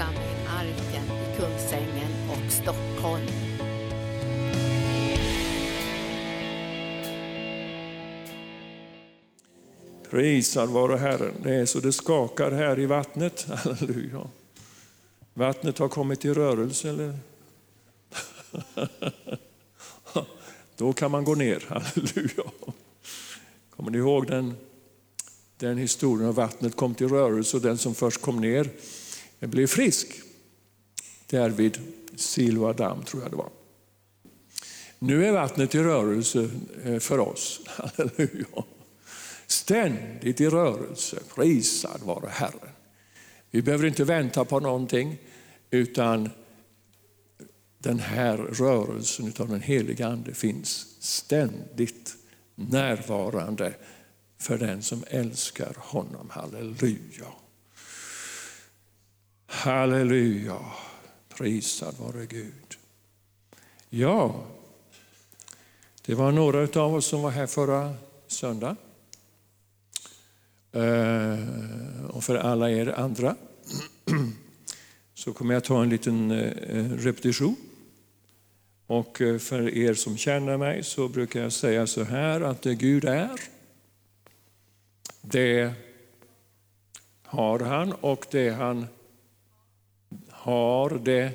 församling Arken i Kungsängen och Stockholm. Prisad vare Herren. Det är så det skakar här i vattnet. Halleluja. Vattnet har kommit i rörelse. Eller? Då kan man gå ner. Halleluja. Kommer ni ihåg den, den historien om vattnet kom till rörelse och den som först kom ner blev frisk? Där vid Siloa damm tror jag det var. Nu är vattnet i rörelse eh, för oss. Halleluja. Ständigt i rörelse. Prisad vare Herren. Vi behöver inte vänta på någonting utan den här rörelsen av den heliga Ande finns ständigt närvarande för den som älskar honom. Halleluja. Halleluja. Prisad vare Gud. Ja, det var några av oss som var här förra söndagen. Eh, och för alla er andra så kommer jag ta en liten eh, repetition. Och eh, för er som känner mig så brukar jag säga så här att det Gud är, det har han och det han har det...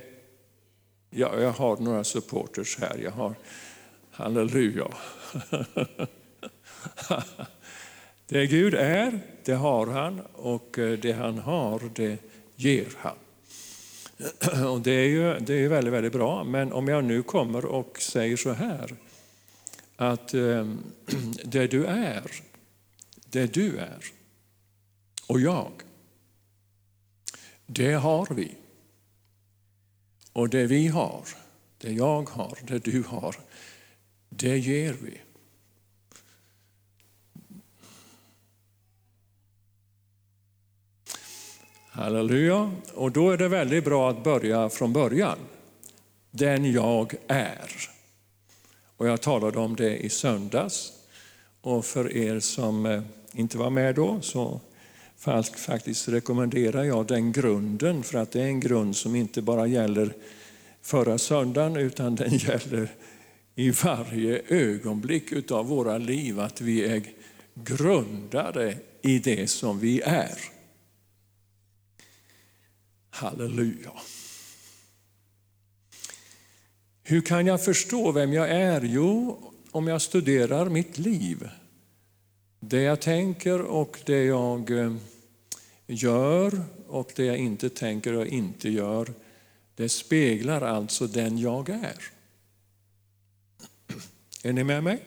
Ja, jag har några supporters här. Jag har, halleluja. Det Gud är, det har han och eh, det han har, det ger han. Och det är ju det är väldigt, väldigt bra, men om jag nu kommer och säger så här, att eh, det du är, det du är och jag, det har vi. Och det vi har, det jag har, det du har, det ger vi. Halleluja. Och då är det väldigt bra att börja från början. Den jag är. Och jag talade om det i söndags. Och för er som eh, inte var med då så faktiskt rekommenderar jag den grunden för att det är en grund som inte bara gäller förra söndagen utan den gäller i varje ögonblick av våra liv att vi är grundade i det som vi är. Halleluja. Hur kan jag förstå vem jag är? Jo, om jag studerar mitt liv. Det jag tänker och det jag eh, gör och det jag inte tänker och inte gör, det speglar alltså den jag är. Är ni med mig?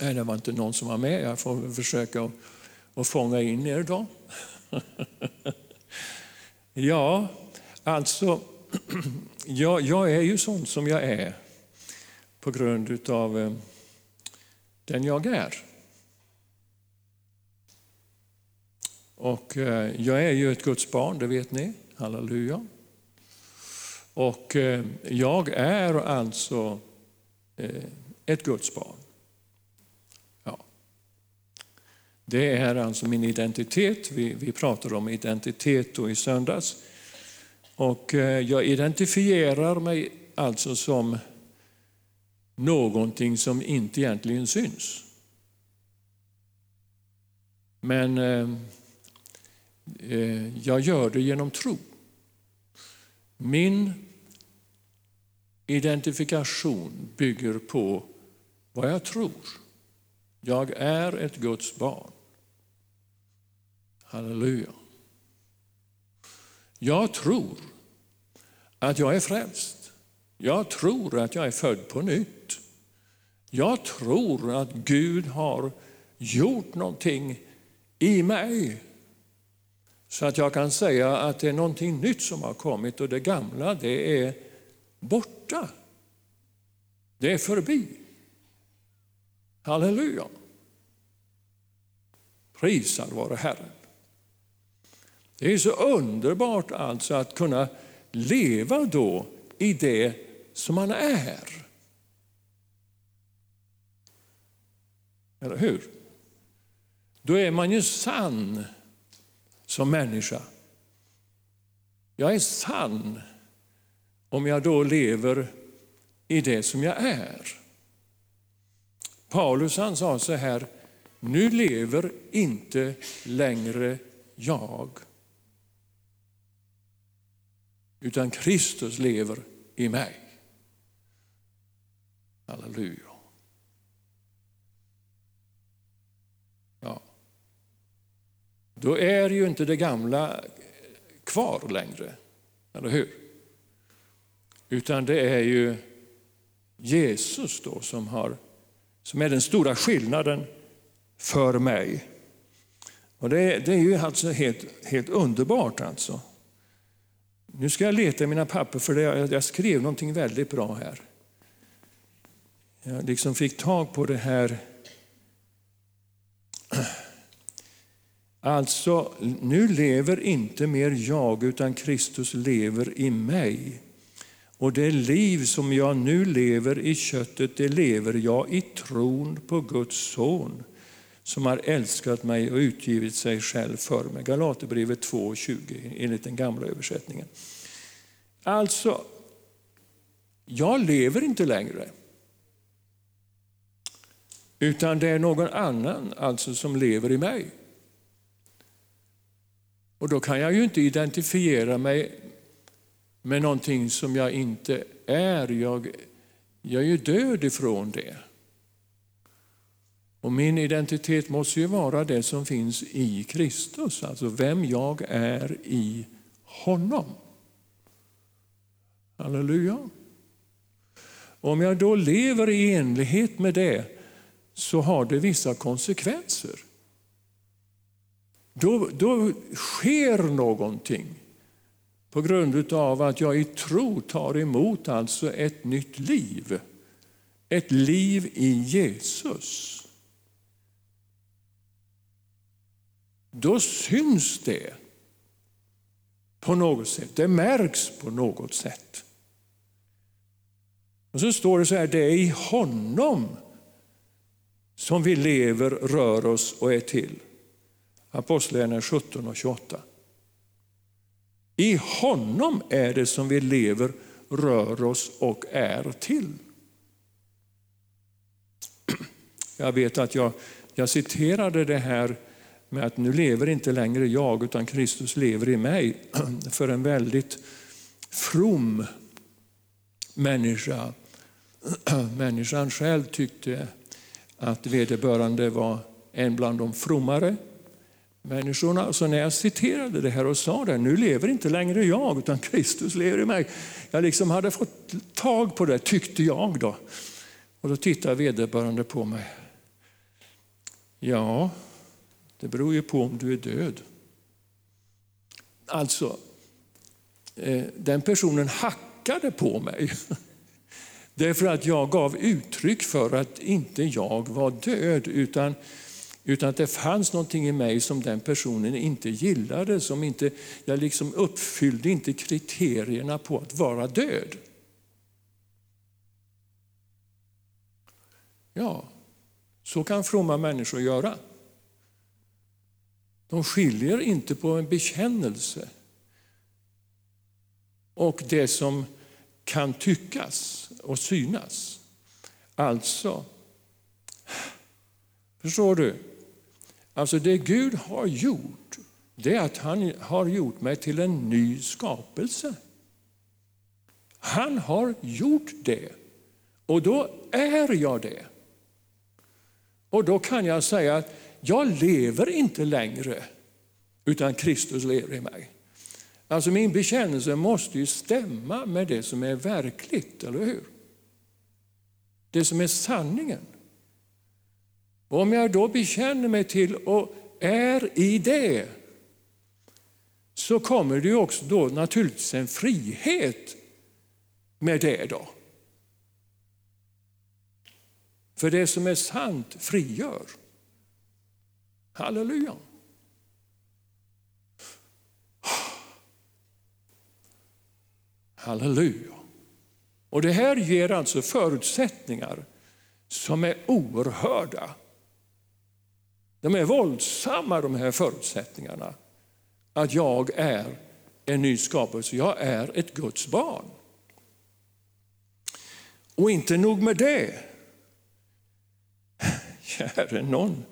Nej, det var inte någon som var med. Jag får försöka att fånga in er då. Ja, alltså, jag, jag är ju sån som jag är på grund utav eh, den jag är. Och eh, jag är ju ett Guds barn, det vet ni. Halleluja. Och eh, jag är alltså eh, ett Guds barn. Ja. Det är alltså min identitet. Vi, vi pratade om identitet då i söndags. Och jag identifierar mig alltså som någonting som inte egentligen syns. Men eh, eh, jag gör det genom tro. Min identifikation bygger på vad jag tror. Jag är ett Guds barn. Halleluja. Jag tror att jag är frälst. Jag tror att jag är född på nytt. Jag tror att Gud har gjort någonting i mig så att jag kan säga att det är någonting nytt som har kommit och det gamla det är borta. Det är förbi. Halleluja. Prisad vare Herren. Det är så underbart alltså att kunna leva då i det som man är. Eller hur? Då är man ju sann som människa. Jag är sann om jag då lever i det som jag är. Paulus han sa så här, nu lever inte längre jag, utan Kristus lever i mig. Halleluja. Ja. Då är ju inte det gamla kvar längre, eller hur? Utan det är ju Jesus då som, har, som är den stora skillnaden för mig. Och det, det är ju alltså helt, helt underbart. alltså. Nu ska jag leta i mina papper för jag, jag skrev någonting väldigt bra här. Jag liksom fick tag på det här. Alltså, nu lever inte mer jag utan Kristus lever i mig. Och det liv som jag nu lever i köttet, det lever jag i tron på Guds son som har älskat mig och utgivit sig själv för mig. Galaterbrevet 2.20 enligt den gamla översättningen. Alltså, jag lever inte längre. Utan det är någon annan alltså som lever i mig. Och då kan jag ju inte identifiera mig med någonting som jag inte är. Jag, jag är ju död ifrån det. Och min identitet måste ju vara det som finns i Kristus, alltså vem jag är i honom. Halleluja. Om jag då lever i enlighet med det så har det vissa konsekvenser. Då, då sker någonting på grund av att jag i tro tar emot alltså ett nytt liv. Ett liv i Jesus. Då syns det på något sätt. Det märks på något sätt. Och så står det så här, det är i honom som vi lever, rör oss och är till. Apostlagärningarna 17 och 28. I honom är det som vi lever, rör oss och är till. Jag vet att jag, jag citerade det här med att nu lever inte längre jag utan Kristus lever i mig för en väldigt from människa. Människan själv tyckte att vederbörande var en bland de frommare människorna. Så när jag citerade det här och sa det, nu lever inte längre jag utan Kristus lever i mig. Jag liksom hade fått tag på det, tyckte jag då. Och då tittade vederbörande på mig. Ja, det beror ju på om du är död. Alltså, eh, den personen hackade på mig. Därför att jag gav uttryck för att inte jag var död, utan, utan att det fanns någonting i mig som den personen inte gillade. Som inte, jag liksom uppfyllde inte kriterierna på att vara död. Ja, så kan fromma människor göra. De skiljer inte på en bekännelse och det som kan tyckas och synas. Alltså, förstår du? Alltså det Gud har gjort, det är att han har gjort mig till en ny skapelse. Han har gjort det och då är jag det. Och då kan jag säga att jag lever inte längre, utan Kristus lever i mig. Alltså min bekännelse måste ju stämma med det som är verkligt, eller hur? Det som är sanningen. Och om jag då bekänner mig till och är i det, så kommer det ju också då naturligtvis en frihet med det. då. För det som är sant frigör. Halleluja. Halleluja. Och det här ger alltså förutsättningar som är oerhörda. De är våldsamma de här förutsättningarna. Att jag är en ny skapelse. Jag är ett Guds barn. Och inte nog med det. Käre någon,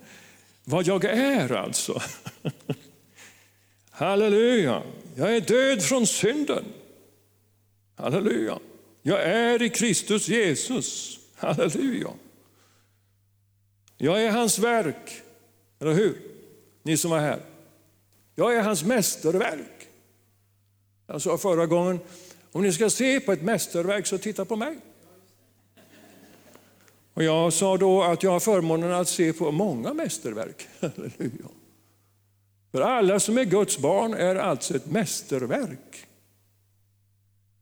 vad jag är alltså. Halleluja, jag är död från synden. Halleluja, jag är i Kristus Jesus. Halleluja. Jag är hans verk, eller hur? Ni som var här. Jag är hans mästerverk. Jag sa förra gången, om ni ska se på ett mästerverk så titta på mig. Och jag sa då att jag har förmånen att se på många mästerverk. Halleluja. För alla som är Guds barn är alltså ett mästerverk.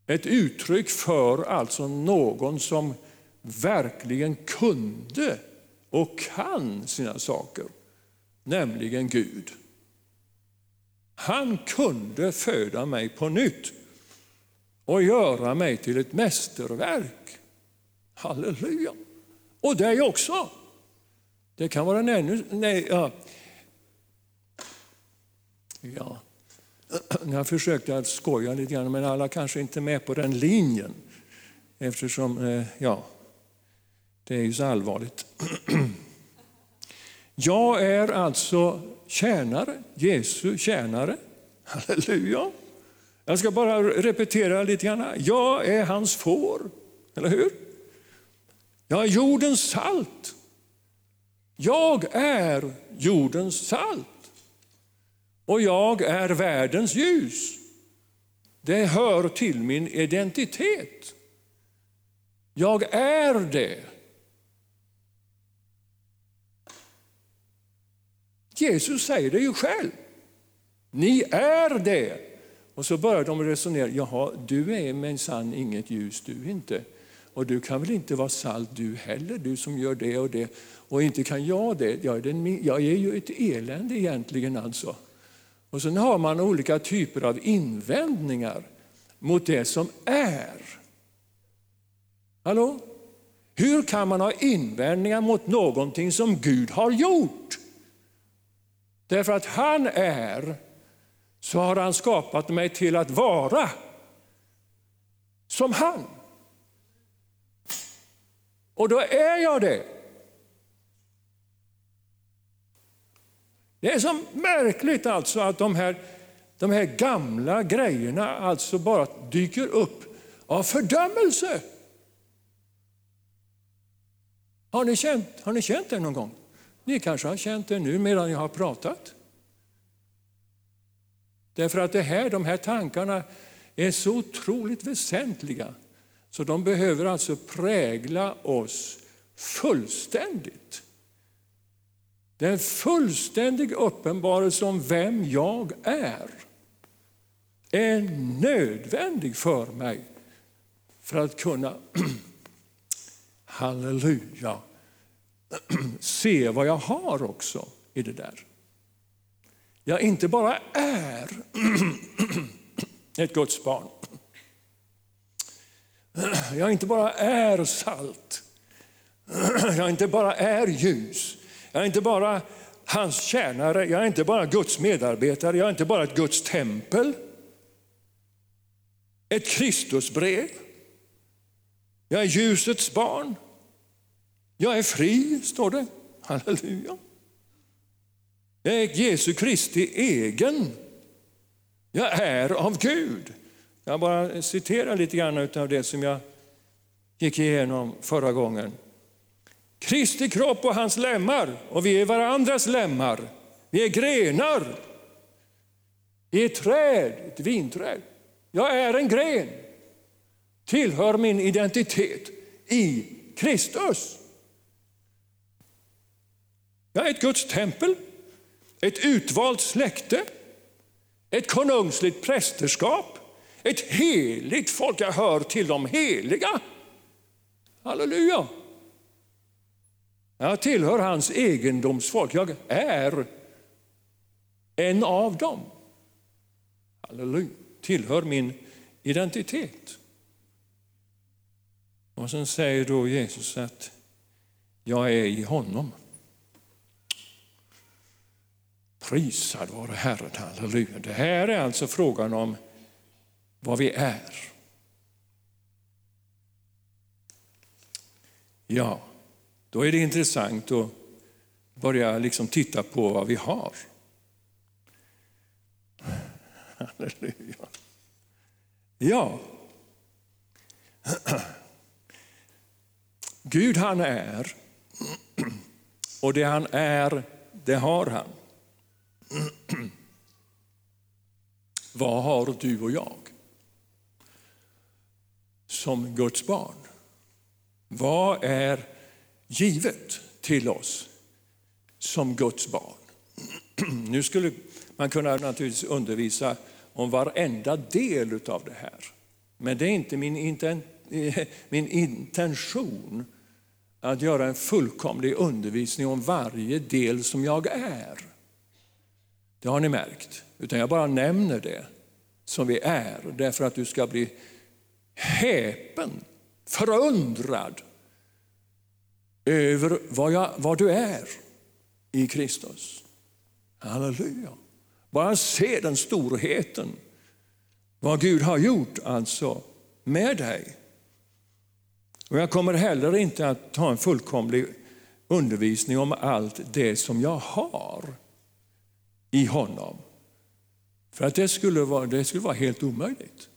Ett uttryck för alltså någon som verkligen kunde och kan sina saker, nämligen Gud. Han kunde föda mig på nytt och göra mig till ett mästerverk. Halleluja! Och dig också. Det kan vara en ännu... Nej, ja. ja. Jag försökte att skoja lite grann, men alla kanske inte är med på den linjen. Eftersom, eh, ja, det är ju så allvarligt. Jag är alltså tjänare, Jesu tjänare. Halleluja! Jag ska bara repetera lite grann. Jag är hans får, eller hur? Jag är jordens salt. Jag är jordens salt. Och jag är världens ljus. Det hör till min identitet. Jag är det. Jesus säger det ju själv. Ni är det. Och så börjar de resonera. Jaha, du är minsann inget ljus du inte. Och du kan väl inte vara salt du heller, du som gör det och det. Och inte kan jag det. Jag är, den, jag är ju ett elände egentligen alltså. Och sen har man olika typer av invändningar mot det som är. Hallå? Hur kan man ha invändningar mot någonting som Gud har gjort? Därför att han är, så har han skapat mig till att vara som han. Och då är jag det. Det är så märkligt alltså att de här, de här gamla grejerna alltså bara dyker upp av fördömelse. Har ni känt, har ni känt det någon gång? Ni kanske har känt det nu medan jag har pratat. Därför att det här, de här tankarna är så otroligt väsentliga så de behöver alltså prägla oss fullständigt. Det är en fullständig uppenbarelse om vem jag är. är nödvändig för mig för att kunna, halleluja, se vad jag har också i det där. Jag inte bara är ett Guds barn. Jag inte bara är salt. Jag inte bara är ljus. Jag är inte bara hans tjänare. Jag är inte bara Guds medarbetare. Jag är inte bara ett Guds tempel. Ett Kristusbrev. Jag är ljusets barn. Jag är fri, står det. Halleluja. Jag är Jesu Kristi egen. Jag är av Gud. Jag bara citerar lite grann av det som jag gick igenom förra gången. Kristi kropp och hans lemmar, och vi är varandras lemmar. Vi är grenar i ett träd, ett vinträd. Jag är en gren, tillhör min identitet i Kristus. Jag är ett Guds tempel, ett utvalt släkte, ett konungsligt prästerskap, ett heligt folk. Jag hör till de heliga. Halleluja! Jag tillhör hans egendomsfolk. Jag är en av dem. Halleluja! Tillhör min identitet. Och sen säger då Jesus att jag är i honom. Prisad vare Herren, halleluja. Det här är alltså frågan om vad vi är. Ja, då är det intressant att börja liksom titta på vad vi har. Halleluja. Ja. Gud han är, och det han är, det har han. Vad har du och jag som Guds barn? Vad är givet till oss som Guds barn? Nu skulle man kunna naturligtvis undervisa om varenda del av det här. Men det är inte min, inten, min intention att göra en fullkomlig undervisning om varje del som jag är. Det har ni märkt. Utan jag bara nämner det som vi är därför att du ska bli häpen, förundrad över vad, jag, vad du är i Kristus. Halleluja. Bara se den storheten, vad Gud har gjort alltså med dig. Och jag kommer heller inte att ta en fullkomlig undervisning om allt det som jag har i honom. För att det skulle vara, det skulle vara helt omöjligt.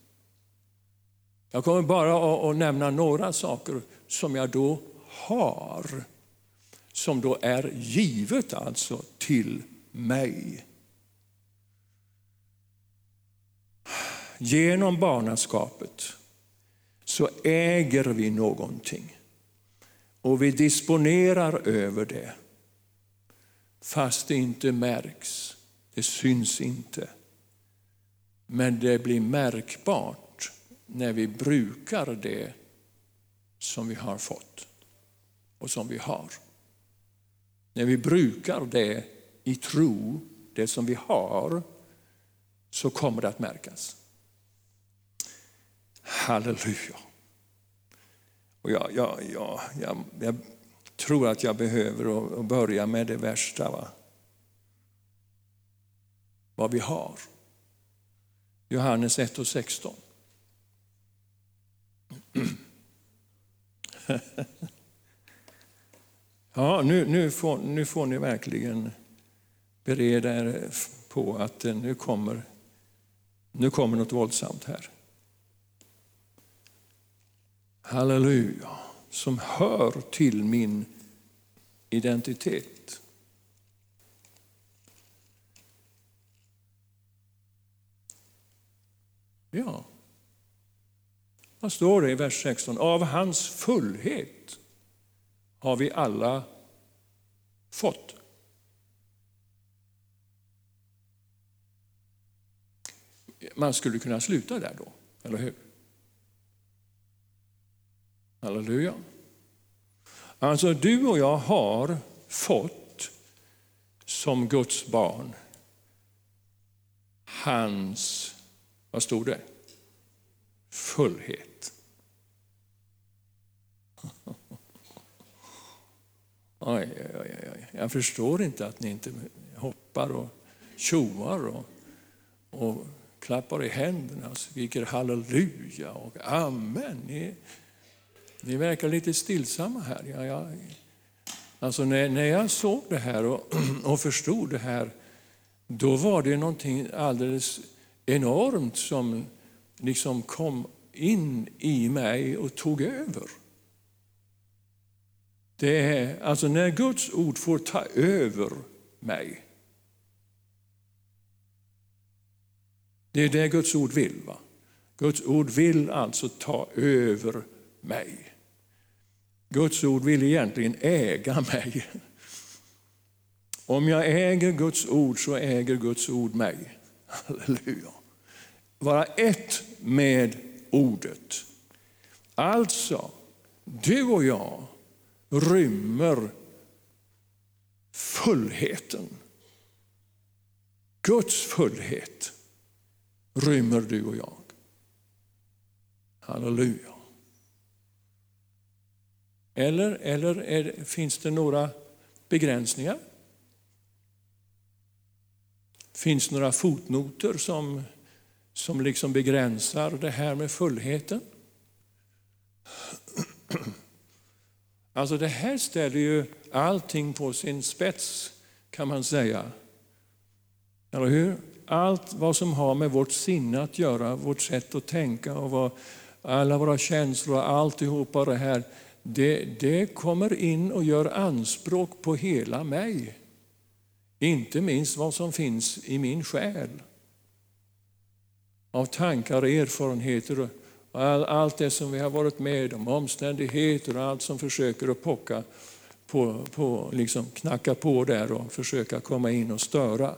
Jag kommer bara att, att nämna några saker som jag då har, som då är givet alltså till mig. Genom barnaskapet så äger vi någonting och vi disponerar över det fast det inte märks, det syns inte. Men det blir märkbart när vi brukar det som vi har fått och som vi har. När vi brukar det i tro, det som vi har, så kommer det att märkas. Halleluja. Och jag, jag, jag, jag, jag tror att jag behöver börja med det värsta. Va? Vad vi har. Johannes 1 och 16. Ja, nu, nu, får, nu får ni verkligen bereda er på att eh, nu kommer, nu kommer något våldsamt här. Halleluja, som hör till min identitet. Ja, vad står det i vers 16? Av hans fullhet har vi alla fått. Man skulle kunna sluta där då, eller hur? Halleluja. Alltså du och jag har fått som Guds barn hans, vad stod det? Fullhet. Oj, oj, oj. Jag förstår inte att ni inte hoppar och tjoar och, och klappar i händerna och skriker halleluja och amen. Ni, ni verkar lite stillsamma här. Ja, ja. Alltså när, när jag såg det här och, och förstod det här, då var det någonting alldeles enormt som liksom kom in i mig och tog över. Det är alltså när Guds ord får ta över mig. Det är det Guds ord vill. Va? Guds ord vill alltså ta över mig. Guds ord vill egentligen äga mig. Om jag äger Guds ord så äger Guds ord mig. Halleluja. Vara ett med ordet. Alltså, du och jag rymmer fullheten. Guds fullhet rymmer du och jag. Halleluja. Eller, eller är, finns det några begränsningar? Finns det några fotnoter som, som liksom begränsar det här med fullheten? Alltså det här ställer ju allting på sin spets kan man säga. Eller hur? Allt vad som har med vårt sinne att göra, vårt sätt att tänka och vad, alla våra känslor, och alltihopa det här, det, det kommer in och gör anspråk på hela mig. Inte minst vad som finns i min själ. Av tankar och erfarenheter och all, allt det som vi har varit med om, omständigheter och allt som försöker att pocka på, på liksom knacka på där och försöka komma in och störa.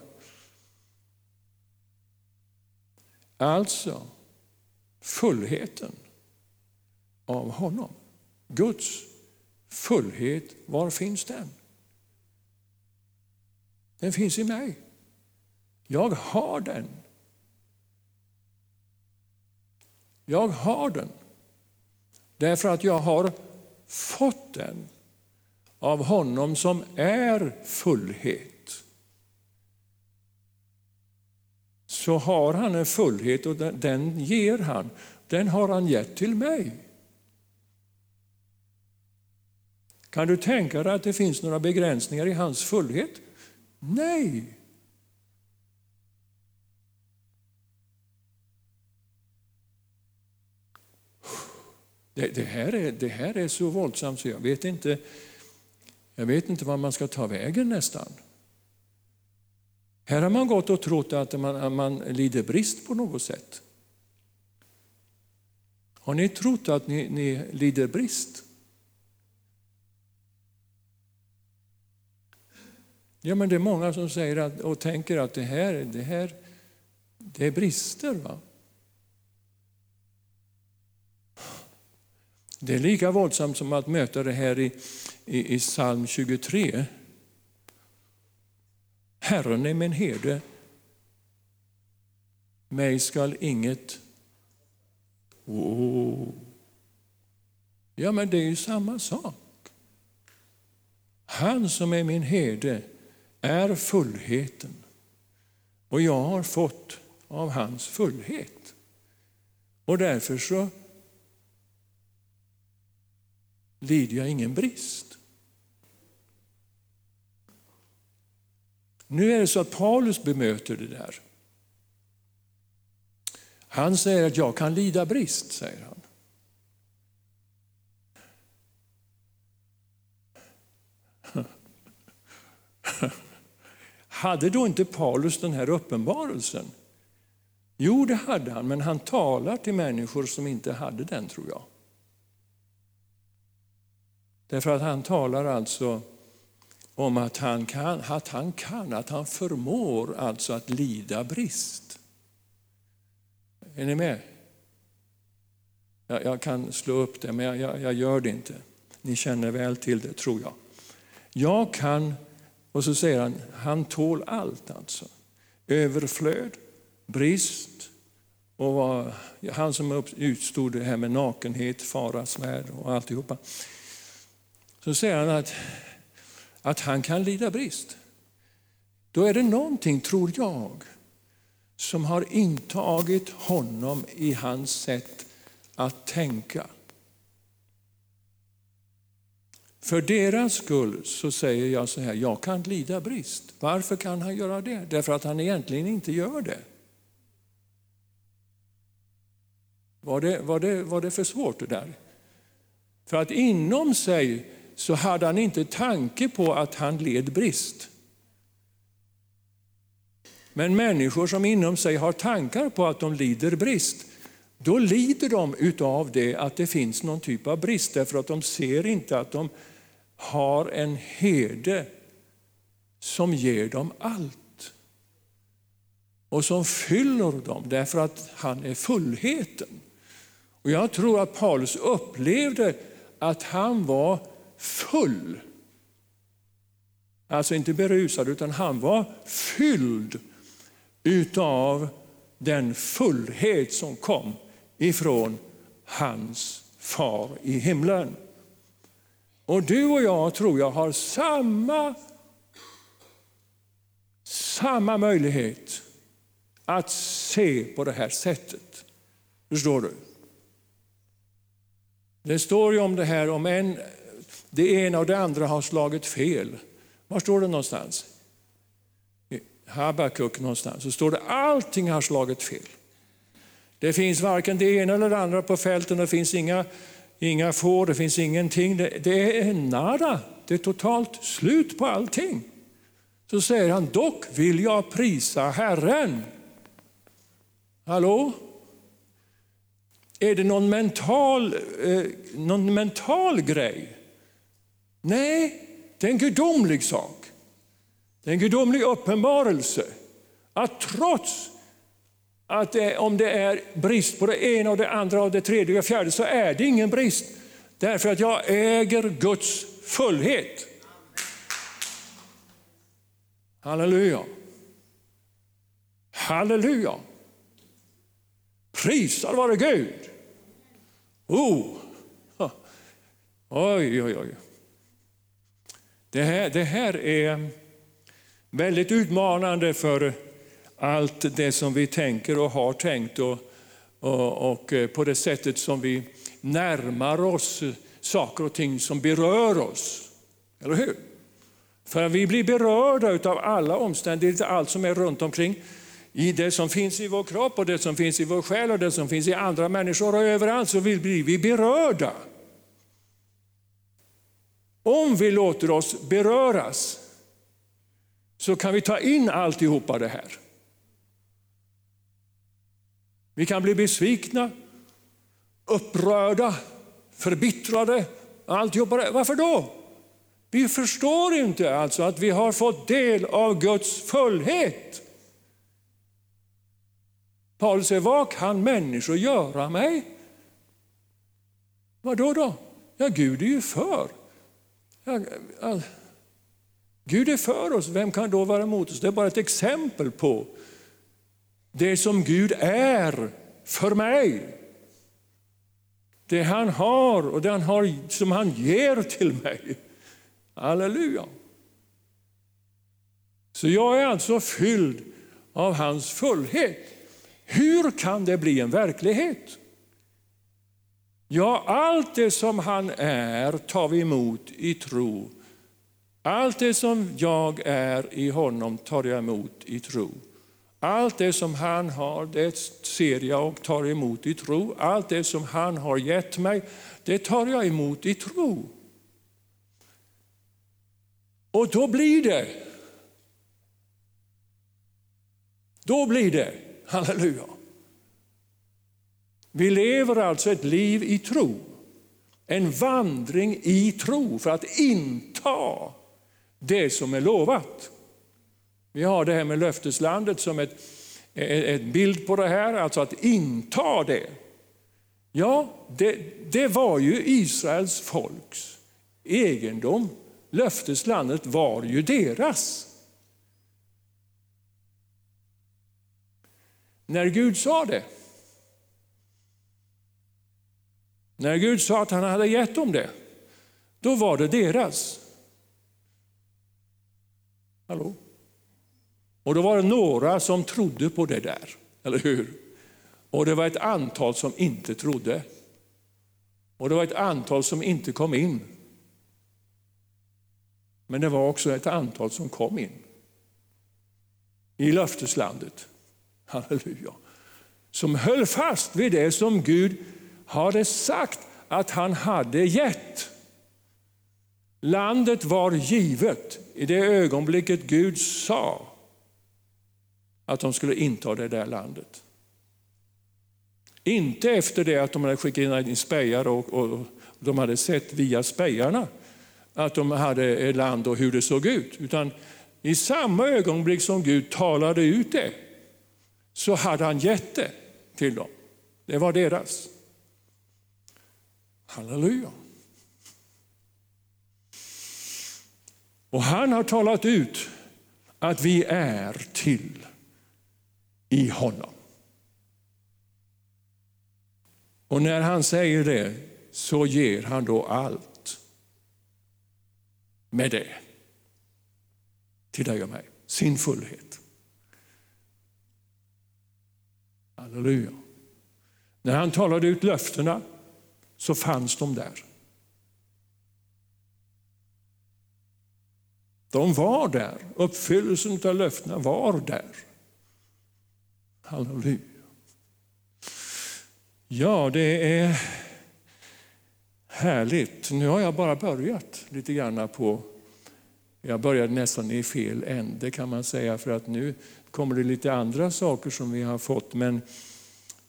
Alltså, fullheten av honom. Guds fullhet, var finns den? Den finns i mig. Jag har den. Jag har den därför att jag har fått den av honom som är fullhet. Så har han en fullhet och den ger han. Den har han gett till mig. Kan du tänka dig att det finns några begränsningar i hans fullhet? Nej. Det, det, här är, det här är så våldsamt så jag vet inte, jag vet inte var man ska ta vägen nästan. Här har man gått och trott att man, att man lider brist på något sätt. Har ni trott att ni, ni lider brist? Ja, men det är många som säger att, och tänker att det här, det här det är brister. Va? Det är lika våldsamt som att möta det här i, i, i psalm 23. Herren är min herde, mig skall inget... Oh. Ja, men det är ju samma sak. Han som är min herde är fullheten och jag har fått av hans fullhet. Och därför så lider jag ingen brist. Nu är det så att Paulus bemöter det där. Han säger att jag kan lida brist, säger han. Hade då inte Paulus den här uppenbarelsen? Jo, det hade han, men han talar till människor som inte hade den, tror jag. Därför att han talar alltså om att han kan, att han, kan, att han förmår alltså att lida brist. Är ni med? Jag, jag kan slå upp det, men jag, jag, jag, gör det inte. Ni känner väl till det, tror jag. Jag kan, och så säger han, han tål allt alltså. Överflöd, brist, och var, han som utstod det här med nakenhet, fara, svärd och alltihopa så säger han att, att han kan lida brist. Då är det någonting, tror jag, som har intagit honom i hans sätt att tänka. För deras skull så säger jag så här, jag kan lida brist. Varför kan han göra det? Därför att han egentligen inte gör det. Var det, var det, var det för svårt det där? För att inom sig så hade han inte tanke på att han led brist. Men människor som inom sig har tankar på att de lider brist, då lider de utav det att det finns någon typ av brist, därför att de ser inte att de har en herde som ger dem allt. Och som fyller dem, därför att han är fullheten. Och Jag tror att Paulus upplevde att han var full. Alltså inte berusad, utan han var fylld utav den fullhet som kom ifrån hans far i himlen. Och du och jag tror jag har samma, samma möjlighet att se på det här sättet. Förstår du? Det står ju om det här, om en, det ena och det andra har slagit fel. Var står det någonstans? I Habakuk någonstans. Så står det allting har slagit fel. Det finns varken det ena eller det andra på fälten, det finns inga, inga får, det finns ingenting. Det, det är nada, det är totalt slut på allting. Så säger han, dock vill jag prisa Herren. Hallå? Är det någon mental, eh, någon mental grej? Nej, det är en gudomlig sak. Det är en gudomlig uppenbarelse. Att trots att det, om det är brist på det ena och det andra och det tredje och det fjärde så är det ingen brist. Därför att jag äger Guds fullhet. Halleluja. Halleluja. Prisad vare Gud. Oh. Oj, oj, oj. Det här, det här är väldigt utmanande för allt det som vi tänker och har tänkt och, och, och, eh, på det sättet som vi närmar oss saker och ting som berör oss. Eller hur? För vi blir berörda av alla omständigheter, allt som är runt omkring. I det som finns i vår kropp och det som finns i vår själ och det som finns i andra människor och överallt så blir vi berörda. Om vi låter oss beröras så kan vi ta in alltihopa det här. Vi kan bli besvikna, upprörda, förbittrade. Alltihopa. Varför då? Vi förstår inte alltså att vi har fått del av Guds fullhet. Paulus säger, vad kan människor göra mig? Vad då? då? Ja, Gud är ju för. Ja, all... Gud är för oss, vem kan då vara emot oss? Det är bara ett exempel på det som Gud är för mig. Det han har och det han har som han ger till mig. Halleluja. Så jag är alltså fylld av hans fullhet. Hur kan det bli en verklighet? Ja, allt det som han är tar vi emot i tro. Allt det som jag är i honom tar jag emot i tro. Allt det som han har, det ser jag och tar emot i tro. Allt det som han har gett mig, det tar jag emot i tro. Och då blir det, då blir det, halleluja. Vi lever alltså ett liv i tro, en vandring i tro för att inta det som är lovat. Vi har det här med löfteslandet som ett, ett bild på det här, alltså att inta det. Ja, det, det var ju Israels folks egendom. Löfteslandet var ju deras. När Gud sa det, när Gud sa att han hade gett dem det, då var det deras. Hallå? Och då var det några som trodde på det där, eller hur? Och det var ett antal som inte trodde. Och det var ett antal som inte kom in. Men det var också ett antal som kom in i löfteslandet. Halleluja. Som höll fast vid det som Gud hade sagt att han hade gett. Landet var givet i det ögonblicket Gud sa att de skulle inta det där landet. Inte efter det att de hade skickat in spejar och, och de hade sett via spejarna att de hade ett land och hur det såg ut. Utan i samma ögonblick som Gud talade ut det så hade han gett det till dem. Det var deras. Halleluja. Och han har talat ut att vi är till i honom. Och när han säger det så ger han då allt med det till dig och mig, sin fullhet. Halleluja. När han talade ut löftena så fanns de där. De var där. Uppfyllelsen av löftena var där. Halleluja. Ja, det är härligt. Nu har jag bara börjat lite grann på... Jag började nästan i fel ände kan man säga, för att nu kommer det lite andra saker som vi har fått. Men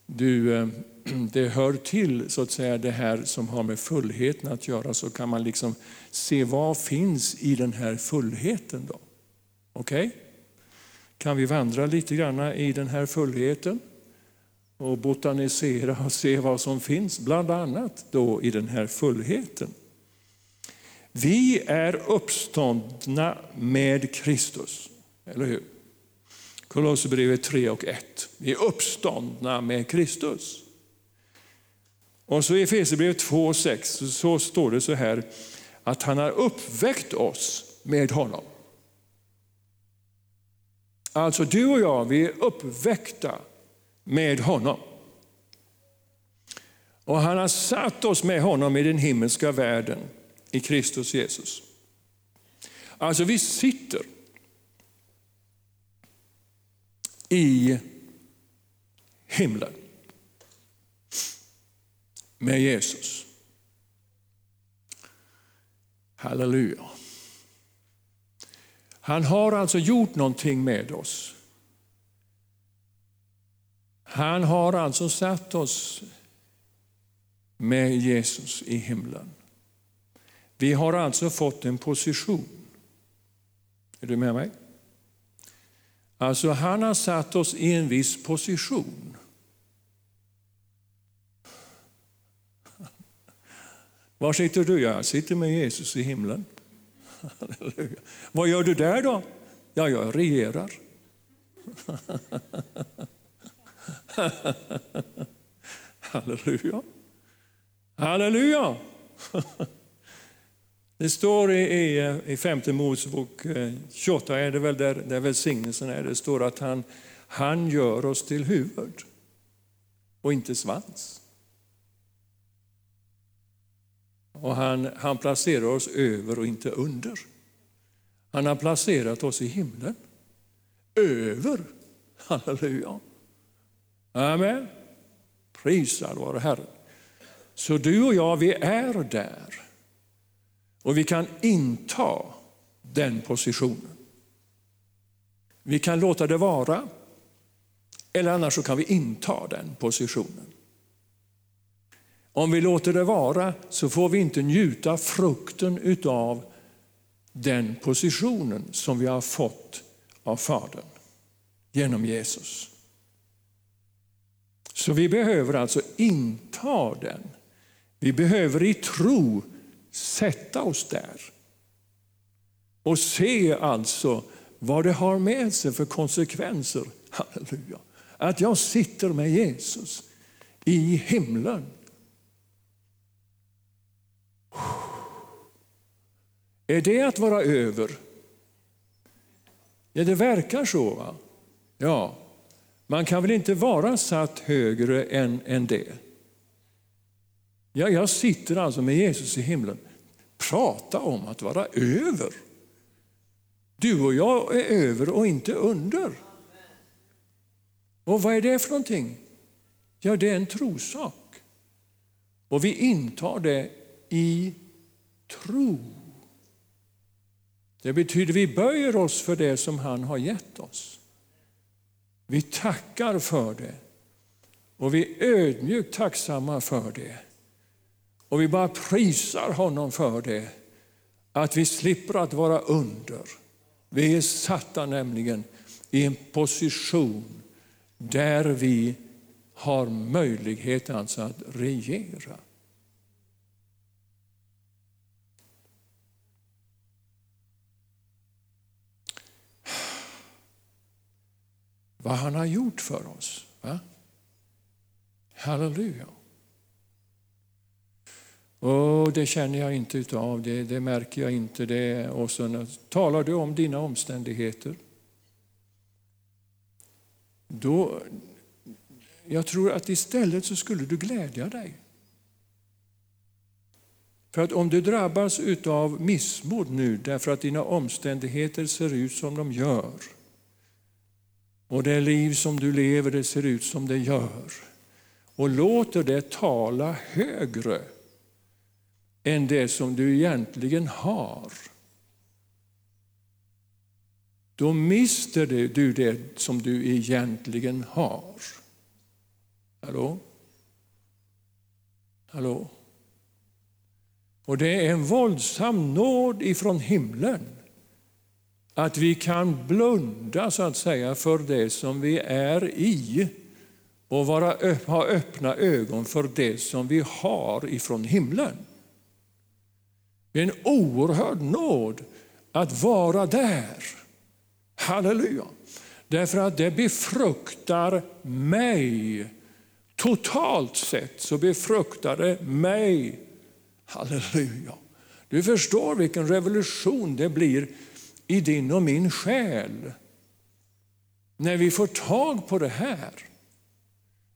du, eh, det hör till så att säga det här som har med fullheten att göra, så kan man liksom se vad finns i den här fullheten. då. Okej? Okay? Kan vi vandra lite grann i den här fullheten och botanisera och se vad som finns, bland annat då i den här fullheten. Vi är uppståndna med Kristus, eller hur? Kolosserbrevet 3 och 1. Vi är uppståndna med Kristus. Och så i Efesierbrevet 2 och 6 så står det så här att han har uppväckt oss med honom. Alltså du och jag, vi är uppväckta med honom. Och han har satt oss med honom i den himmelska världen i Kristus Jesus. Alltså vi sitter i himlen med Jesus. Halleluja. Han har alltså gjort någonting med oss. Han har alltså satt oss med Jesus i himlen. Vi har alltså fått en position. Är du med mig? Alltså han har satt oss i en viss position. Var sitter du? Jag sitter med Jesus i himlen. Vad gör du där då? Ja, jag regerar. Halleluja. Halleluja. Det står i, i, i femte Mosebok eh, 28, är det väl där, där välsignelsen är, det står att han, han gör oss till huvud och inte svans. Och han, han placerar oss över och inte under. Han har placerat oss i himlen. Över. Halleluja. Amen. Prisad vare Herren. Så du och jag, vi är där. Och vi kan inta den positionen. Vi kan låta det vara, eller annars så kan vi inta den positionen. Om vi låter det vara så får vi inte njuta frukten utav den positionen som vi har fått av Fadern genom Jesus. Så vi behöver alltså inta den. Vi behöver i tro sätta oss där och se alltså vad det har med sig för konsekvenser. Halleluja. Att jag sitter med Jesus i himlen. Är det att vara över? Ja, det verkar så. Va? Ja, man kan väl inte vara satt högre än, än det? Ja, jag sitter alltså med Jesus i himlen. Prata om att vara över. Du och jag är över och inte under. Och vad är det för någonting? Ja, det är en trosak. Och vi intar det i tro. Det betyder att vi böjer oss för det som han har gett oss. Vi tackar för det och vi är ödmjukt tacksamma för det. Och vi bara prisar honom för det, att vi slipper att vara under. Vi är satta nämligen i en position där vi har möjlighet alltså att regera. Vad han har gjort för oss. Va? Halleluja. Och det känner jag inte utav, det, det märker jag inte. Det. Och så talar du om dina omständigheter. Då, jag tror att istället så skulle du glädja dig. För att om du drabbas av missmod nu därför att dina omständigheter ser ut som de gör och det liv som du lever det ser ut som det gör och låter det tala högre än det som du egentligen har. Då mister du det som du egentligen har. Hallå? Hallå? Och det är en våldsam nåd ifrån himlen att vi kan blunda så att säga för det som vi är i och vara, ha öppna ögon för det som vi har ifrån himlen. Det är en oerhörd nåd att vara där. Halleluja! Därför att det befruktar mig. Totalt sett så befruktar det mig. Halleluja! Du förstår vilken revolution det blir i din och min själ när vi får tag på det här.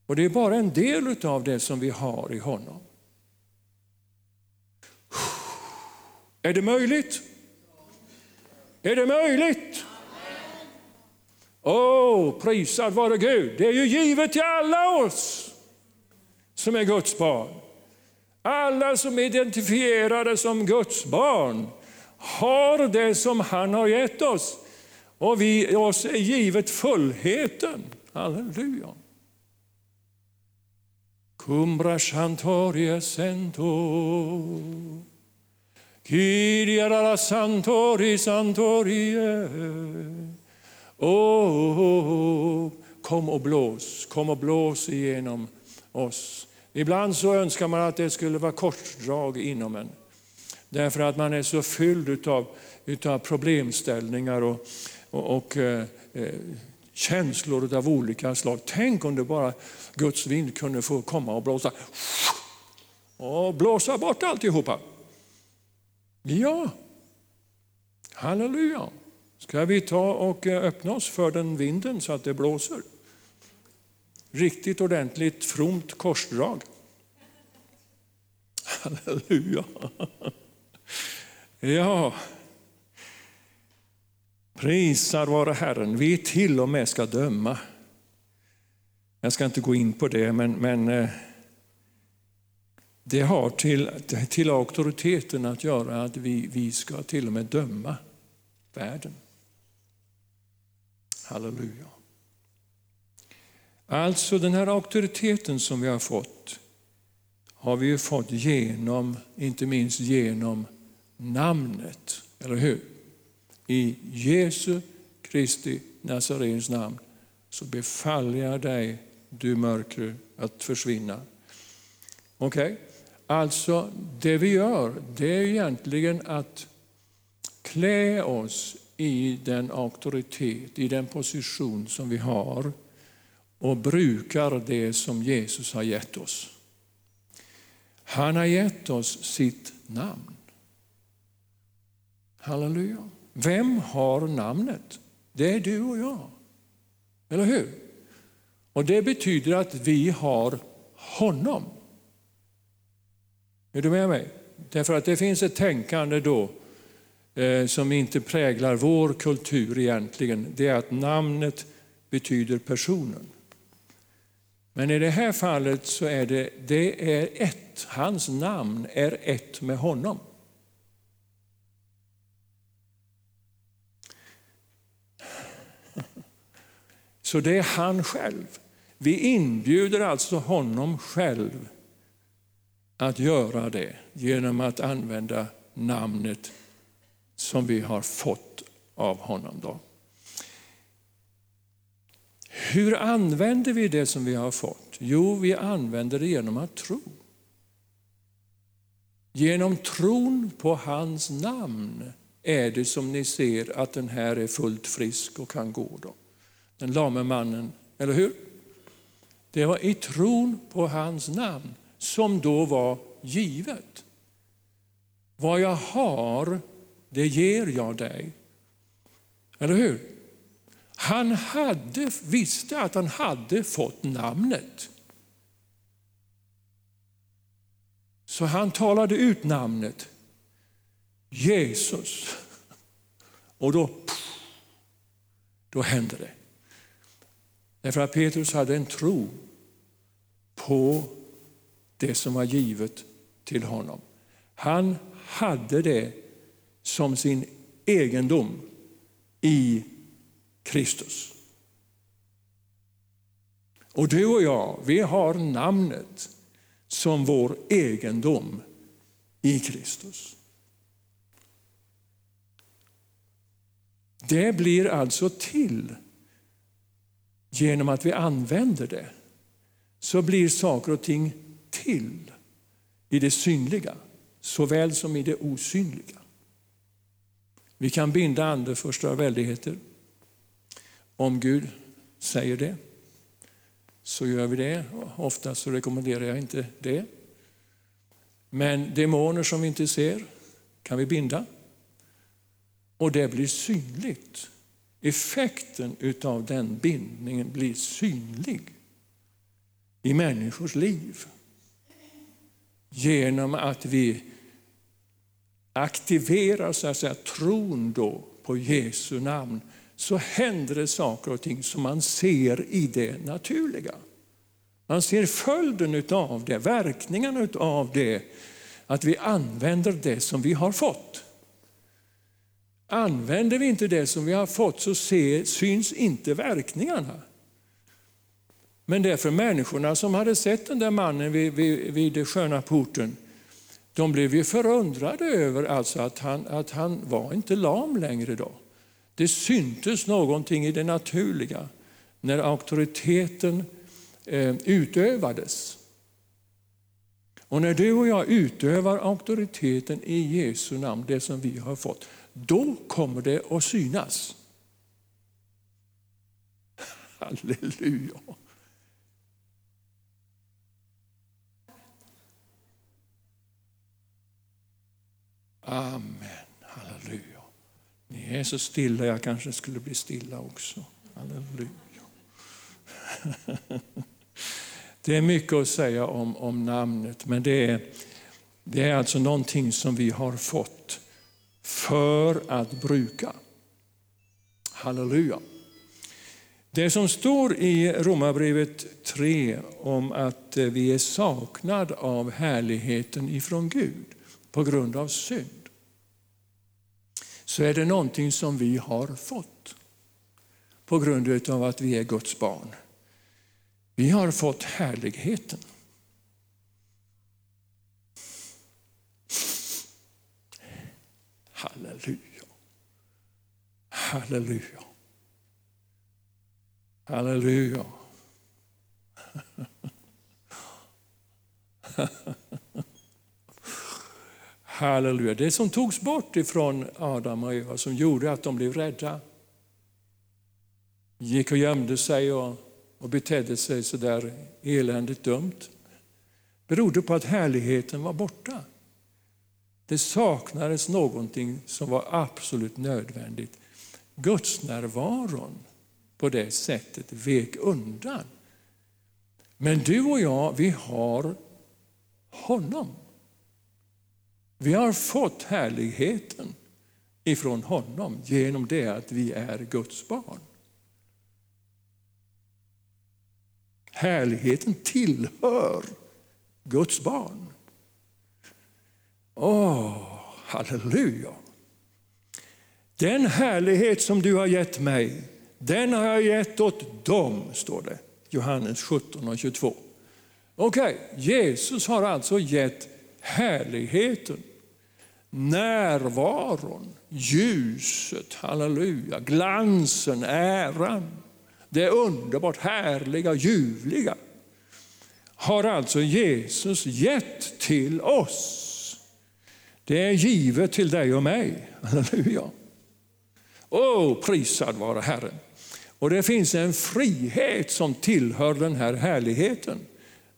Och det är bara en del av det som vi har i honom. Är det möjligt? Är det möjligt? Åh, oh, prisad vare Gud. Det är ju givet till alla oss som är Guds barn. Alla som är identifierade som Guds barn har det som han har gett oss. Och vi, oss är givet fullheten. Halleluja. Cumbra chantoria sento. Kyria santori santorie. Oh, oh, oh, kom och blås, kom och blås igenom oss. Ibland så önskar man att det skulle vara korsdrag inom en. Därför att man är så fylld utav, utav problemställningar och, och, och eh, eh känslor av olika slag. Tänk om det bara Guds vind kunde få komma och blåsa och blåsa bort alltihopa. Ja, halleluja. Ska vi ta och eh, öppna oss för den vinden så att det blåser? Riktigt ordentligt fromt korsdrag. Halleluja. Ja, prisar vare Herren. Vi till och med ska döma. Jag ska inte gå in på det, men, men eh, det har till, till auktoriteten att göra att vi, vi ska till och med döma världen. Halleluja. Alltså den här auktoriteten som vi har fått har vi ju fått genom, inte minst genom namnet, eller hur? I Jesu Kristi Nazarens namn så befaller jag dig, du mörker, att försvinna. Okej? Okay? Alltså, det vi gör, det är egentligen att klä oss i den auktoritet, i den position som vi har och brukar det som Jesus har gett oss. Han har gett oss sitt namn. Halleluja. Vem har namnet? Det är du och jag. Eller hur? Och Det betyder att vi har honom. Är du med mig? Därför att det finns ett tänkande då eh, som inte präglar vår kultur egentligen. Det är att namnet betyder personen. Men i det här fallet så är det, det är ett. Hans namn är ett med honom. Så det är han själv. Vi inbjuder alltså honom själv att göra det genom att använda namnet som vi har fått av honom. Då. Hur använder vi det som vi har fått? Jo, vi använder det genom att tro. Genom tron på hans namn är det som ni ser att den här är fullt frisk och kan gå. Då. Den lame mannen, eller hur? Det var i tron på hans namn som då var givet. Vad jag har, det ger jag dig. Eller hur? Han hade, visste att han hade fått namnet. Så han talade ut namnet Jesus. Och då, då hände det. Därför att Petrus hade en tro på det som var givet till honom. Han hade det som sin egendom i Kristus. Och du och jag, vi har namnet som vår egendom i Kristus. Det blir alltså till genom att vi använder det. Så blir saker och ting till i det synliga såväl som i det osynliga. Vi kan binda ande för väldigheter. Om Gud säger det så gör vi det. Ofta så rekommenderar jag inte det. Men demoner som vi inte ser kan vi binda. Och det blir synligt. Effekten av den bindningen blir synlig i människors liv. Genom att vi aktiverar så att säga, tron då på Jesu namn så händer det saker och ting som man ser i det naturliga. Man ser följden av det, verkningarna av det, att vi använder det som vi har fått. Använder vi inte det som vi har fått så syns inte verkningarna. Men därför människorna som hade sett den där mannen vid, vid, vid den sköna porten, de blev ju förundrade över alltså att, han, att han var inte lam längre då. Det syntes någonting i det naturliga när auktoriteten eh, utövades. Och när du och jag utövar auktoriteten i Jesu namn, det som vi har fått, då kommer det att synas. Halleluja! Amen. Halleluja. Ni är så stilla, jag kanske skulle bli stilla också. Halleluja. Det är mycket att säga om, om namnet, men det är, det är alltså någonting som vi har fått för att bruka. Halleluja. Det som står i Romarbrevet 3 om att vi är saknad av härligheten ifrån Gud på grund av synd, så är det någonting som vi har fått på grund av att vi är Guds barn. Vi har fått härligheten. Halleluja. Halleluja. Halleluja. Halleluja. Det som togs bort ifrån Adam och Eva som gjorde att de blev rädda. Gick och gömde sig och, och betedde sig så där eländigt dumt. berodde på att härligheten var borta. Det saknades någonting som var absolut nödvändigt. Guds närvaron på det sättet vek undan. Men du och jag, vi har honom. Vi har fått härligheten ifrån honom genom det att vi är Guds barn. Härligheten tillhör Guds barn. Åh, oh, halleluja! Den härlighet som du har gett mig, den har jag gett åt dem, står det. Johannes 17 och 22. Okej, okay, Jesus har alltså gett härligheten, närvaron, ljuset, halleluja, glansen, äran, det underbart härliga, ljuvliga har alltså Jesus gett till oss. Det är givet till dig och mig. Halleluja. Åh, oh, prisad vare Herren. Och det finns en frihet som tillhör den här härligheten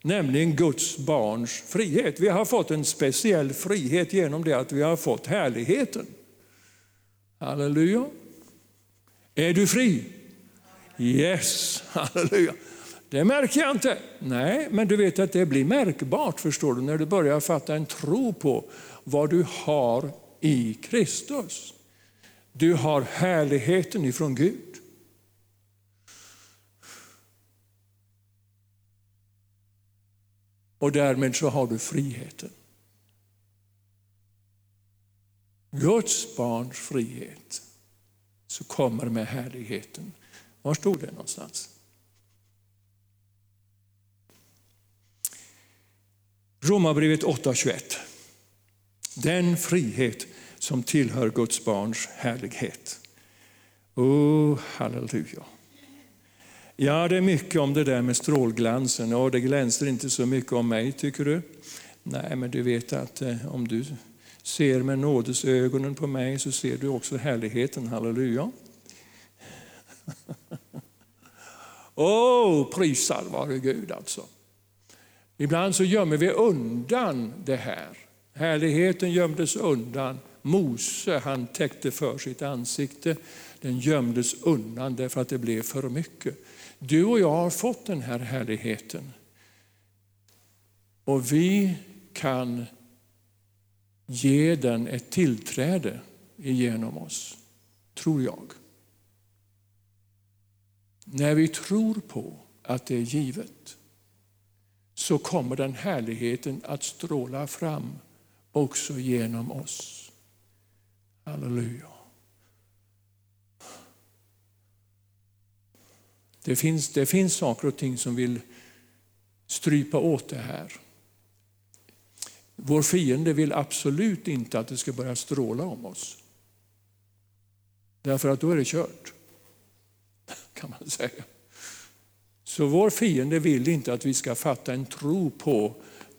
nämligen Guds barns frihet. Vi har fått en speciell frihet genom det att vi har fått härligheten. Halleluja. Är du fri? Yes, halleluja. Det märker jag inte. Nej, men du vet att det blir märkbart förstår du, när du börjar fatta en tro på vad du har i Kristus. Du har härligheten ifrån Gud. Och därmed så har du friheten. Guds barns frihet så kommer med härligheten. Var stod det någonstans? Romarbrevet 8.21. Den frihet som tillhör Guds barns härlighet. Oh, halleluja. Ja, det är mycket om det där med strålglansen och det glänser inte så mycket om mig, tycker du? Nej, men du vet att eh, om du ser med nådesögonen på mig så ser du också härligheten, halleluja. Åh, oh, prisad vare Gud alltså. Ibland så gömmer vi undan det här. Härligheten gömdes undan. Mose han täckte för sitt ansikte. Den gömdes undan därför att det blev för mycket. Du och jag har fått den här härligheten. Och vi kan ge den ett tillträde genom oss, tror jag. När vi tror på att det är givet så kommer den härligheten att stråla fram också genom oss. Halleluja. Det finns, det finns saker och ting som vill strypa åt det här. Vår fiende vill absolut inte att det ska börja stråla om oss. Därför att då är det kört, kan man säga. Så vår fiende vill inte att vi ska fatta en tro på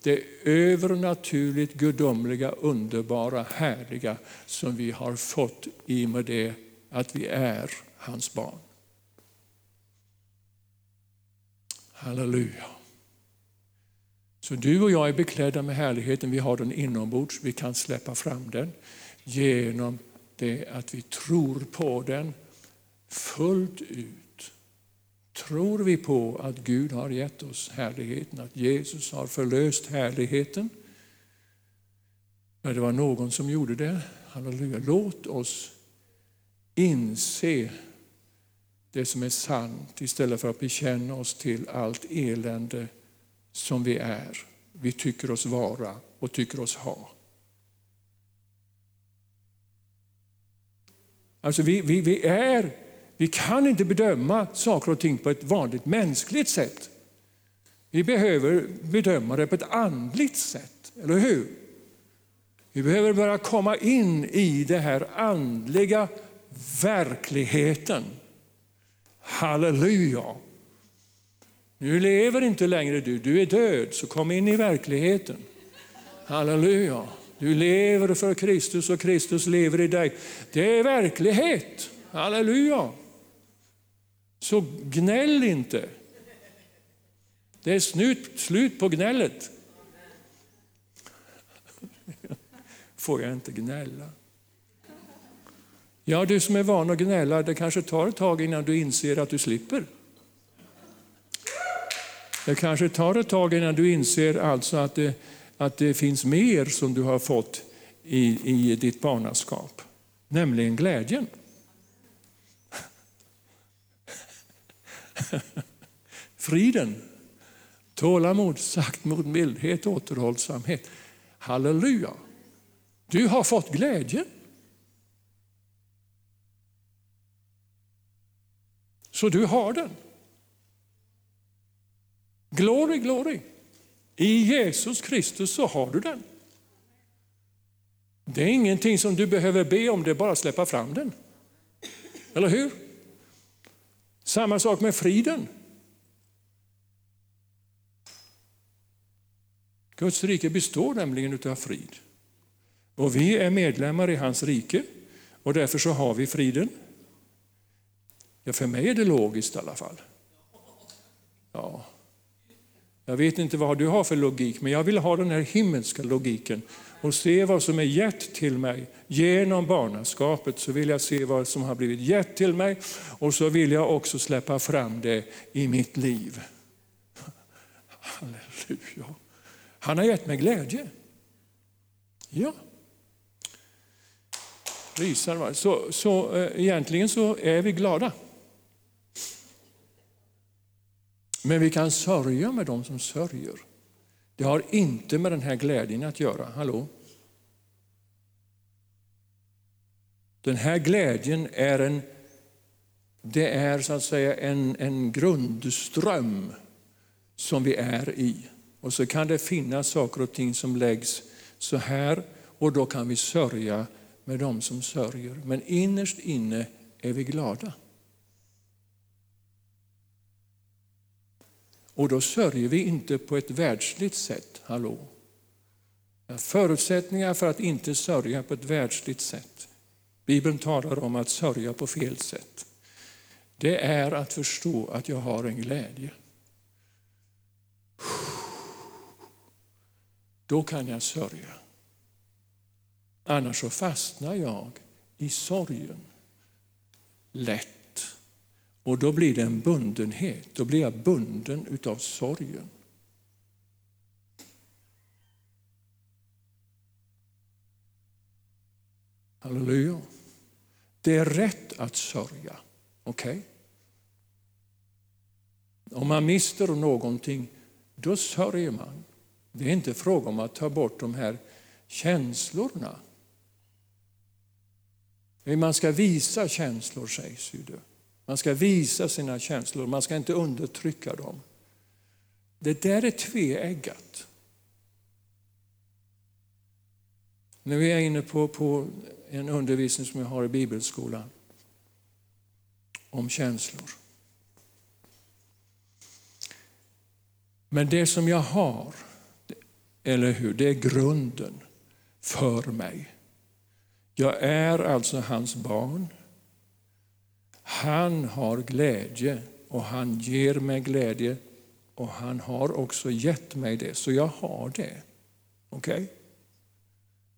det övernaturligt gudomliga, underbara, härliga som vi har fått i och med det att vi är hans barn. Halleluja. Så du och jag är beklädda med härligheten, vi har den inombords, vi kan släppa fram den genom det att vi tror på den fullt ut. Tror vi på att Gud har gett oss härligheten, att Jesus har förlöst härligheten? Det var någon som gjorde det. Halleluja. Låt oss inse det som är sant istället för att bekänna oss till allt elände som vi är, vi tycker oss vara och tycker oss ha. Alltså vi, vi, vi, är, vi kan inte bedöma saker och ting på ett vanligt mänskligt sätt. Vi behöver bedöma det på ett andligt sätt, eller hur? Vi behöver börja komma in i den här andliga verkligheten. Halleluja! Nu lever inte längre du, du är död, så kom in i verkligheten. Halleluja! Du lever för Kristus och Kristus lever i dig. Det är verklighet. Halleluja! Så gnäll inte. Det är slut, slut på gnället. Får jag inte gnälla? Ja, du som är van att gnälla, det kanske tar ett tag innan du inser att du slipper. Det kanske tar ett tag innan du inser alltså att, det, att det finns mer som du har fått i, i ditt barnaskap, nämligen glädjen. Friden, tålamod, saktmod, mildhet, återhållsamhet. Halleluja! Du har fått glädjen. Så du har den. Glory, glory. I Jesus Kristus så har du den. Det är ingenting som du behöver be om, det är bara att släppa fram den. Eller hur? Samma sak med friden. Guds rike består nämligen av frid. Och vi är medlemmar i hans rike och därför så har vi friden. Ja, för mig är det logiskt i alla fall. Ja. Jag vet inte vad du har för logik, men jag vill ha den här himmelska logiken och se vad som är gett till mig genom barnaskapet. Så vill jag se vad som har blivit gett till mig och så vill jag också släppa fram det i mitt liv. Halleluja. Han har gett mig glädje. Ja. Rysar, så, så äh, egentligen så är vi glada. Men vi kan sörja med dem som sörjer. Det har inte med den här glädjen att göra. Hallå? Den här glädjen är en, det är så att säga en, en grundström som vi är i. Och så kan det finnas saker och ting som läggs så här och då kan vi sörja med dem som sörjer. Men innerst inne är vi glada. Och då sörjer vi inte på ett världsligt sätt. Hallå? Förutsättningar för att inte sörja på ett världsligt sätt. Bibeln talar om att sörja på fel sätt. Det är att förstå att jag har en glädje. Då kan jag sörja. Annars så fastnar jag i sorgen lätt. Och då blir det en bundenhet, då blir jag bunden utav sorgen. Halleluja. Det är rätt att sörja. Okej? Okay? Om man mister någonting, då sörjer man. Det är inte fråga om att ta bort de här känslorna. Man ska visa känslor, sägs ju det. Man ska visa sina känslor, man ska inte undertrycka dem. Det där är tveeggat. Nu är jag inne på, på en undervisning som jag har i bibelskolan om känslor. Men det som jag har, eller hur, det är grunden för mig. Jag är alltså hans barn. Han har glädje och han ger mig glädje och han har också gett mig det, så jag har det. Okej? Okay?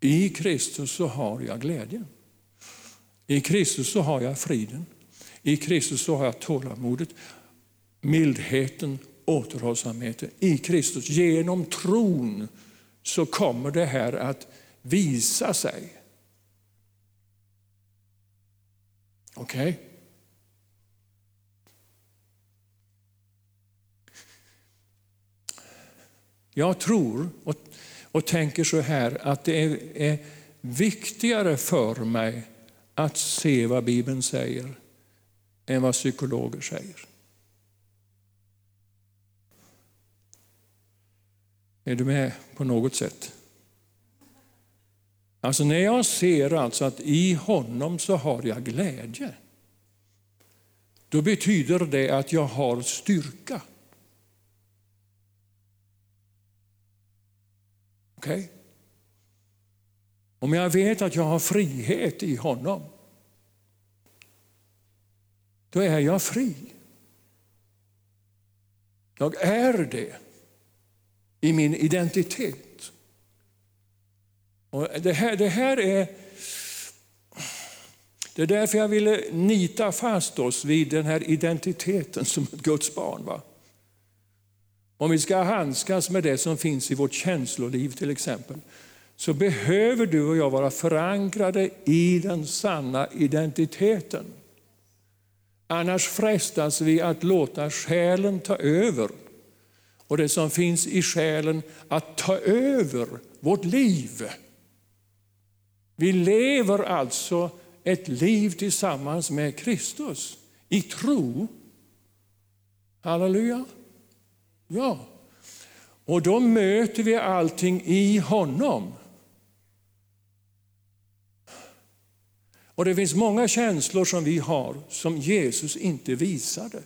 I Kristus så har jag glädjen. I Kristus så har jag friden. I Kristus så har jag tålamodet, mildheten, återhållsamheten. I Kristus, genom tron, så kommer det här att visa sig. Okej? Okay? Jag tror och, och tänker så här att det är, är viktigare för mig att se vad Bibeln säger än vad psykologer säger. Är du med på något sätt? Alltså när jag ser alltså att i honom så har jag glädje, då betyder det att jag har styrka. Okej? Okay? Om jag vet att jag har frihet i honom, då är jag fri. Jag är det i min identitet. Och det, här, det här är det är därför jag ville nita fast oss vid den här identiteten som ett Guds barn. Va? Om vi ska handskas med det som finns i vårt känsloliv till exempel, så behöver du och jag vara förankrade i den sanna identiteten. Annars frestas vi att låta själen ta över. Och det som finns i själen att ta över vårt liv. Vi lever alltså ett liv tillsammans med Kristus i tro. Halleluja. Ja. Och då möter vi allting i honom. Och det finns många känslor som vi har som Jesus inte visade.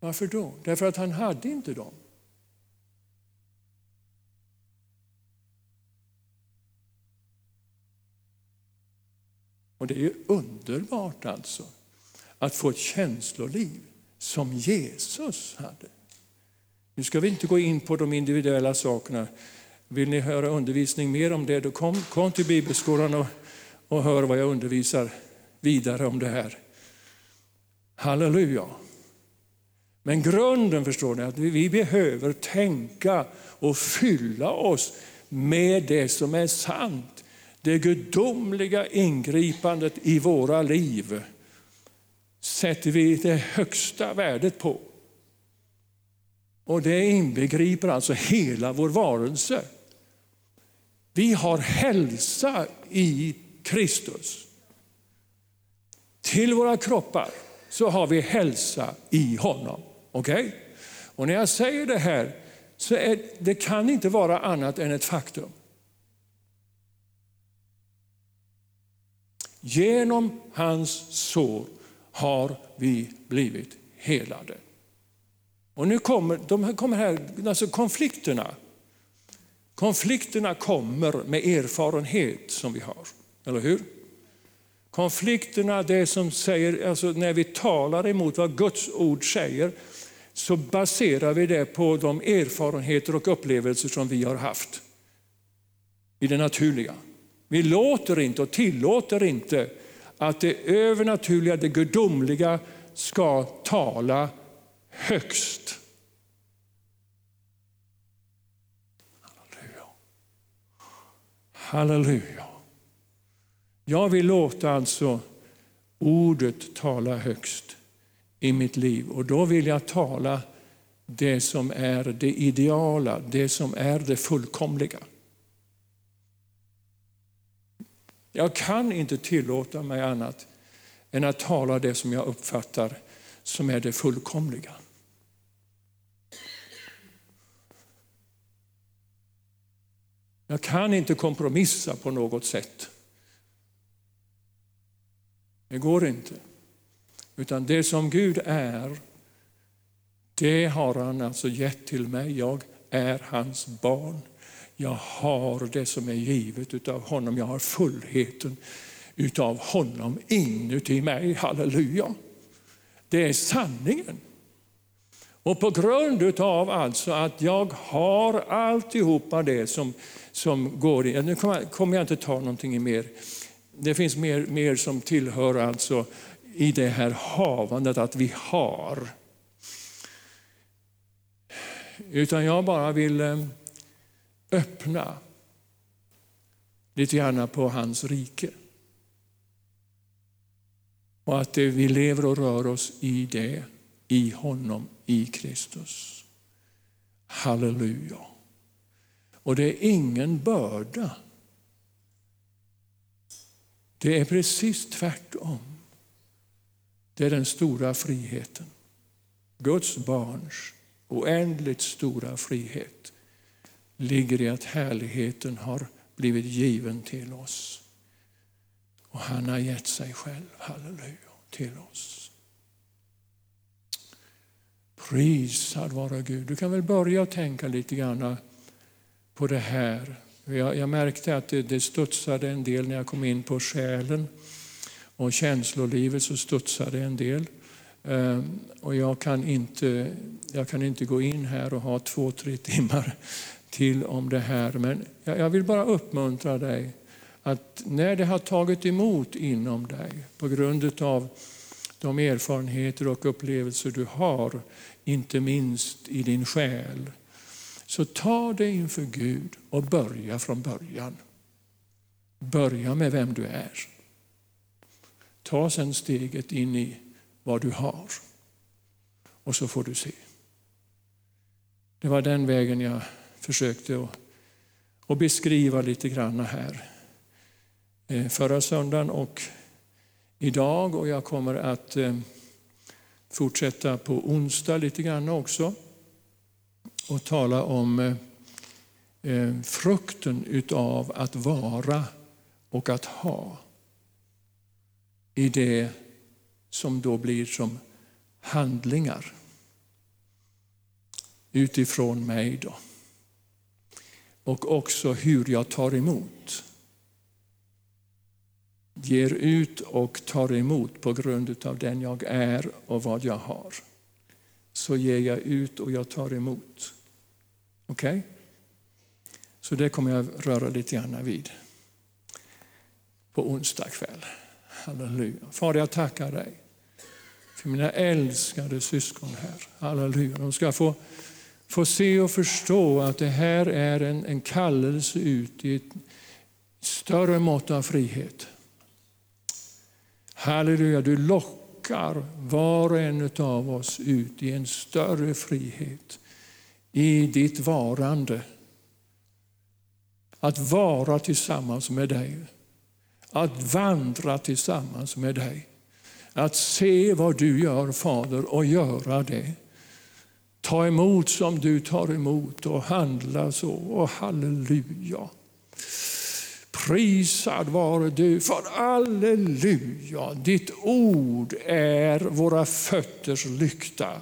Varför då? Därför att han hade inte dem. Och det är underbart alltså att få ett känsloliv som Jesus hade. Nu ska vi inte gå in på de individuella sakerna. Vill ni höra undervisning mer om det, då kom, kom till Bibelskolan och, och hör vad jag undervisar vidare om det här. Halleluja. Men grunden förstår ni, att vi behöver tänka och fylla oss med det som är sant. Det gudomliga ingripandet i våra liv sätter vi det högsta värdet på. Och det inbegriper alltså hela vår varelse. Vi har hälsa i Kristus. Till våra kroppar så har vi hälsa i honom. Okej? Okay? Och när jag säger det här så är, det kan inte vara annat än ett faktum. Genom hans sår har vi blivit helade. Och nu kommer, de kommer här, alltså konflikterna. Konflikterna kommer med erfarenhet som vi har, eller hur? Konflikterna, det som säger, alltså när vi talar emot vad Guds ord säger, så baserar vi det på de erfarenheter och upplevelser som vi har haft i det naturliga. Vi låter inte och tillåter inte att det övernaturliga, det gudomliga ska tala högst. Halleluja. Halleluja. Jag vill låta alltså ordet tala högst i mitt liv och då vill jag tala det som är det ideala, det som är det fullkomliga. Jag kan inte tillåta mig annat än att tala det som jag uppfattar som är det fullkomliga. Jag kan inte kompromissa på något sätt. Det går inte. Utan det som Gud är, det har han alltså gett till mig. Jag är hans barn. Jag har det som är givet av honom. Jag har fullheten utav honom inuti mig. Halleluja. Det är sanningen. Och på grund av alltså att jag har alltihopa det som, som går in. Nu kommer jag inte ta någonting mer. Det finns mer, mer som tillhör alltså i det här havandet att vi har. Utan jag bara vill eh, öppna lite grann på hans rike. Och att vi lever och rör oss i det, i honom, i Kristus. Halleluja. Och det är ingen börda. Det är precis tvärtom. Det är den stora friheten. Guds barns oändligt stora frihet ligger i att härligheten har blivit given till oss. Och han har gett sig själv, halleluja, till oss. Prisad vara Gud. Du kan väl börja tänka lite grann på det här. Jag, jag märkte att det, det studsade en del när jag kom in på själen och känslolivet så studsade en del. Ehm, och jag kan, inte, jag kan inte gå in här och ha två, tre timmar till om det här. Men jag vill bara uppmuntra dig att när det har tagit emot inom dig på grund av de erfarenheter och upplevelser du har, inte minst i din själ, så ta det inför Gud och börja från början. Börja med vem du är. Ta sedan steget in i vad du har. Och så får du se. Det var den vägen jag försökte att, beskriva lite grann här eh, förra söndagen och idag. Och jag kommer att eh, fortsätta på onsdag lite grann också och tala om eh, frukten utav att vara och att ha i det som då blir som handlingar utifrån mig. Då. Och också hur jag tar emot. Ger ut och tar emot på grund av den jag är och vad jag har. så ger jag ut och jag tar emot. Okej? Okay? Så det kommer jag röra lite grann vid på onsdag kväll. Halleluja. Far, jag tackar dig för mina älskade syskon här. Halleluja. De ska få, få se och förstå att det här är en, en kallelse ut i ett större mått av frihet. Halleluja, du lockar var och en av oss ut i en större frihet i ditt varande. Att vara tillsammans med dig. Att vandra tillsammans med dig. Att se vad du gör Fader och göra det. Ta emot som du tar emot och handla så. Och halleluja. Prisad vare du, för halleluja, ditt ord är våra fötters lykta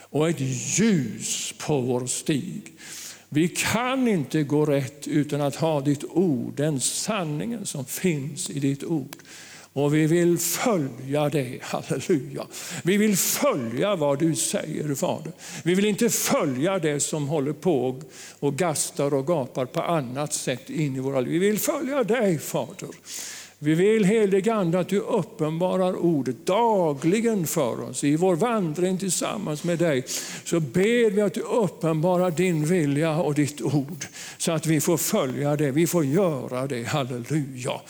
och ett ljus på vår stig. Vi kan inte gå rätt utan att ha ditt ord, den sanningen som finns i ditt ord. Och vi vill följa det, halleluja. Vi vill följa vad du säger Fader. Vi vill inte följa det som håller på och gastar och gapar på annat sätt in i våra liv. Vi vill följa dig Fader. Vi vill helige Ande att du uppenbarar ordet dagligen för oss. I vår vandring tillsammans med dig så ber vi att du uppenbarar din vilja och ditt ord så att vi får följa det, vi får göra det. Halleluja.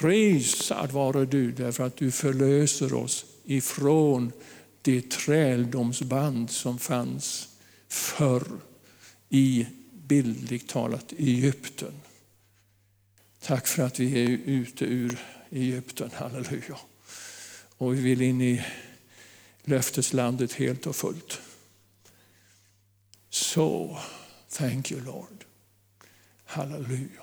Prisad vare du därför att du förlöser oss ifrån det träldomsband som fanns förr i bildligt talat Egypten. Tack för att vi är ute ur Egypten, halleluja. Och vi vill in i löfteslandet helt och fullt. Så, thank you Lord. Halleluja.